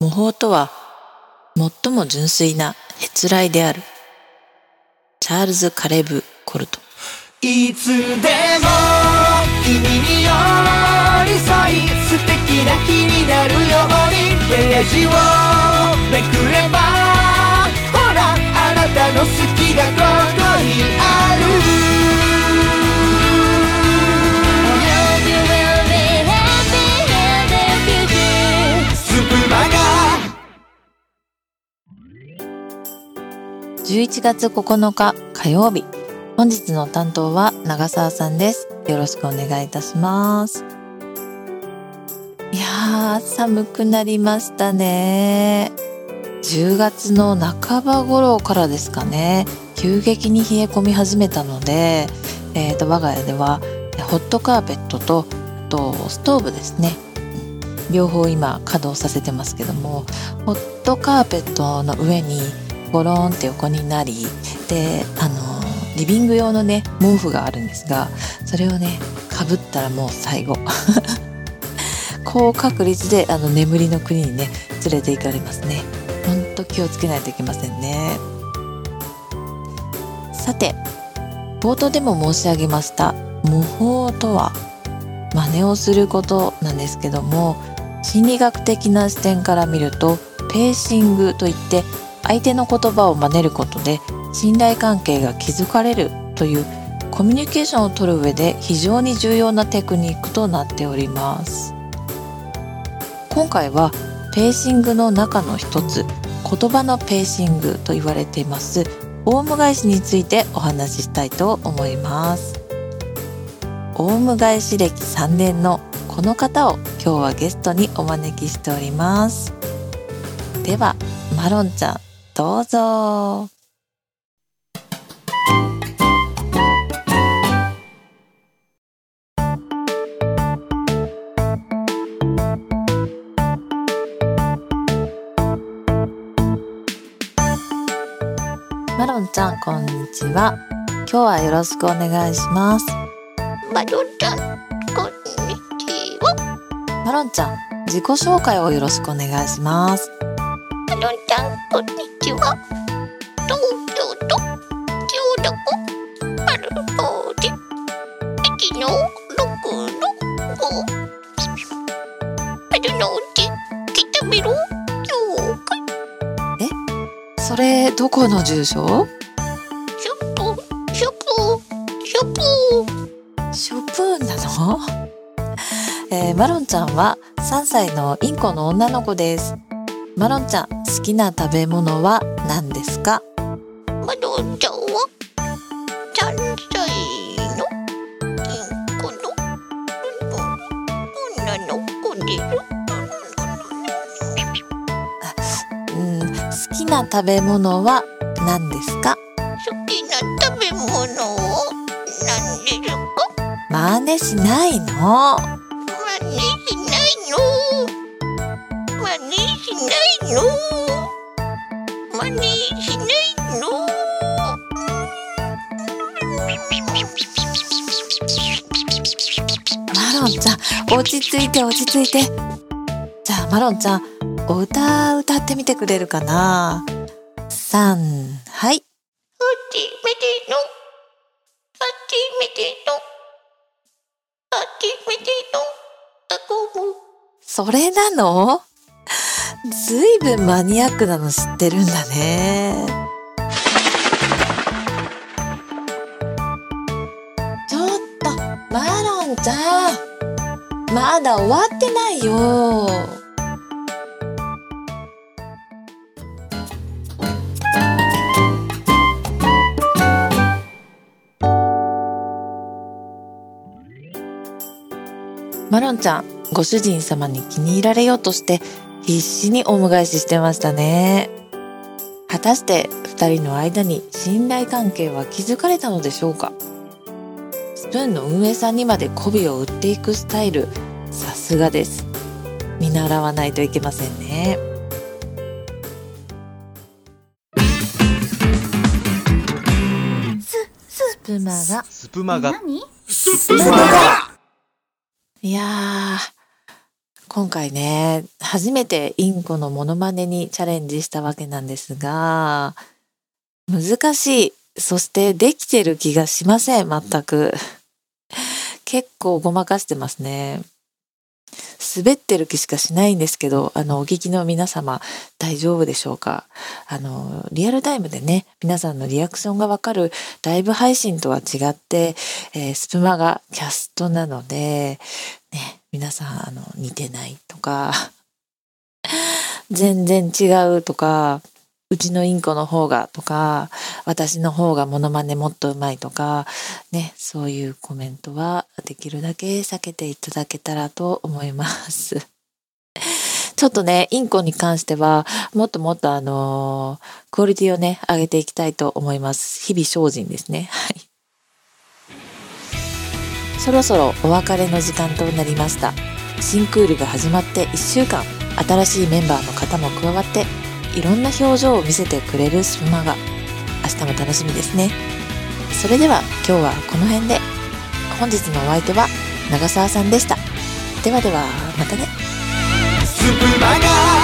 模倣とは最も純粋なへ来である。チャールズ・カレブ・コルト。いつでも君に寄り添い素敵な日になるようにページをめくればほらあなたの好きがここにある11月9日火曜日。本日の担当は長澤さんです。よろしくお願いいたします。いやー、寒くなりましたね。10月の半ば頃からですかね、急激に冷え込み始めたので、えー、と我が家ではホットカーペットととストーブですね。両方今稼働させてますけどもホットカーペットの上にゴロンって横になりであのリビング用のね毛布があるんですがそれをねかぶったらもう最後。高確率であの眠りの国にね連れて行かれますね。ほんと気をつけないといけませんね。さて冒頭でも申し上げました模倣とは真似をすることなんですけども心理学的な視点から見るとペーシングといって相手の言葉を真似ることで信頼関係が築かれるというコミュニケーションを取る上で非常に重要なテクニックとなっております。今回はペーシングの中の一つ言葉のペーシングと言われていますオウム返しについてお話ししたいと思います。オウム返し歴3年のこの方を今日はゲストにお招きしております。ではマロンちゃんどうぞ。マロンちゃんこんにちは。今日はよろしくお願いします。マロンちゃん、こんにちは。マロンちゃん自己紹介をよろしくお願いします。マロンちゃん、こんにちは。東京都千代田区駅の六の五。丸の内北メロ了解。それどこの住所？ショップ、ショップ、ショップ。ショプなの、えーマロンちゃんは3歳のインコの女の子ですマロンちゃん好きな食べ物は何ですか？マロンちゃんは三歳のインコの？女の子です。うん好きな食べ物は何ですか？好きな食べ物は何ですか？真似しないの。真似しないの？真似しないの？真似しないの？マロンちゃん落ち着いて落ち着いて。じゃあマロンちゃんお歌歌ってみてくれるかな？さんはい。初めての？初めての？初めての？タコムそれなの？ずいぶんマニアックなの知ってるんだね。ちょっとマロンちゃん。まだ終わってないよ。マロンちゃんご主人様に気に入られようとして必死にお迎えししてましたね。果たして二人の間に信頼関係は築かれたのでしょうか？スプーンの運営さんにまで媚びを売っていくスタイルさすがです。見習わないといけませんね。スプマが。スプマが。何？いやー今回ね、初めてインコのモノマネにチャレンジしたわけなんですが、難しい。そしてできてる気がしません、全く。結構ごまかしてますね。滑ってる気しかしないんですけど、あの、お聞きの皆様、大丈夫でしょうか？あの、リアルタイムでね、皆さんのリアクションがわかるライブ配信とは違って、えースプマがキャストなので、ね、皆さん、あの、似てないとか、全然違うとか、うちのインコの方がとか、私の方がモノマネもっとうまいとか、ね、そういうコメントはできるだけ避けていただけたらと思います。ちょっとね、インコに関しては、もっともっとあのークオリティをね、上げていきたいと思います。日々精進ですね。はい。そろそろお別れの時間となりました。新クールが始まって1週間、新しいメンバーの方も加わって、いろんな表情を見せてくれるスプマが、明日も楽しみですね。それでは今日はこの辺で、本日のお相手は長澤さんでした。ではでは、またね。スプマガ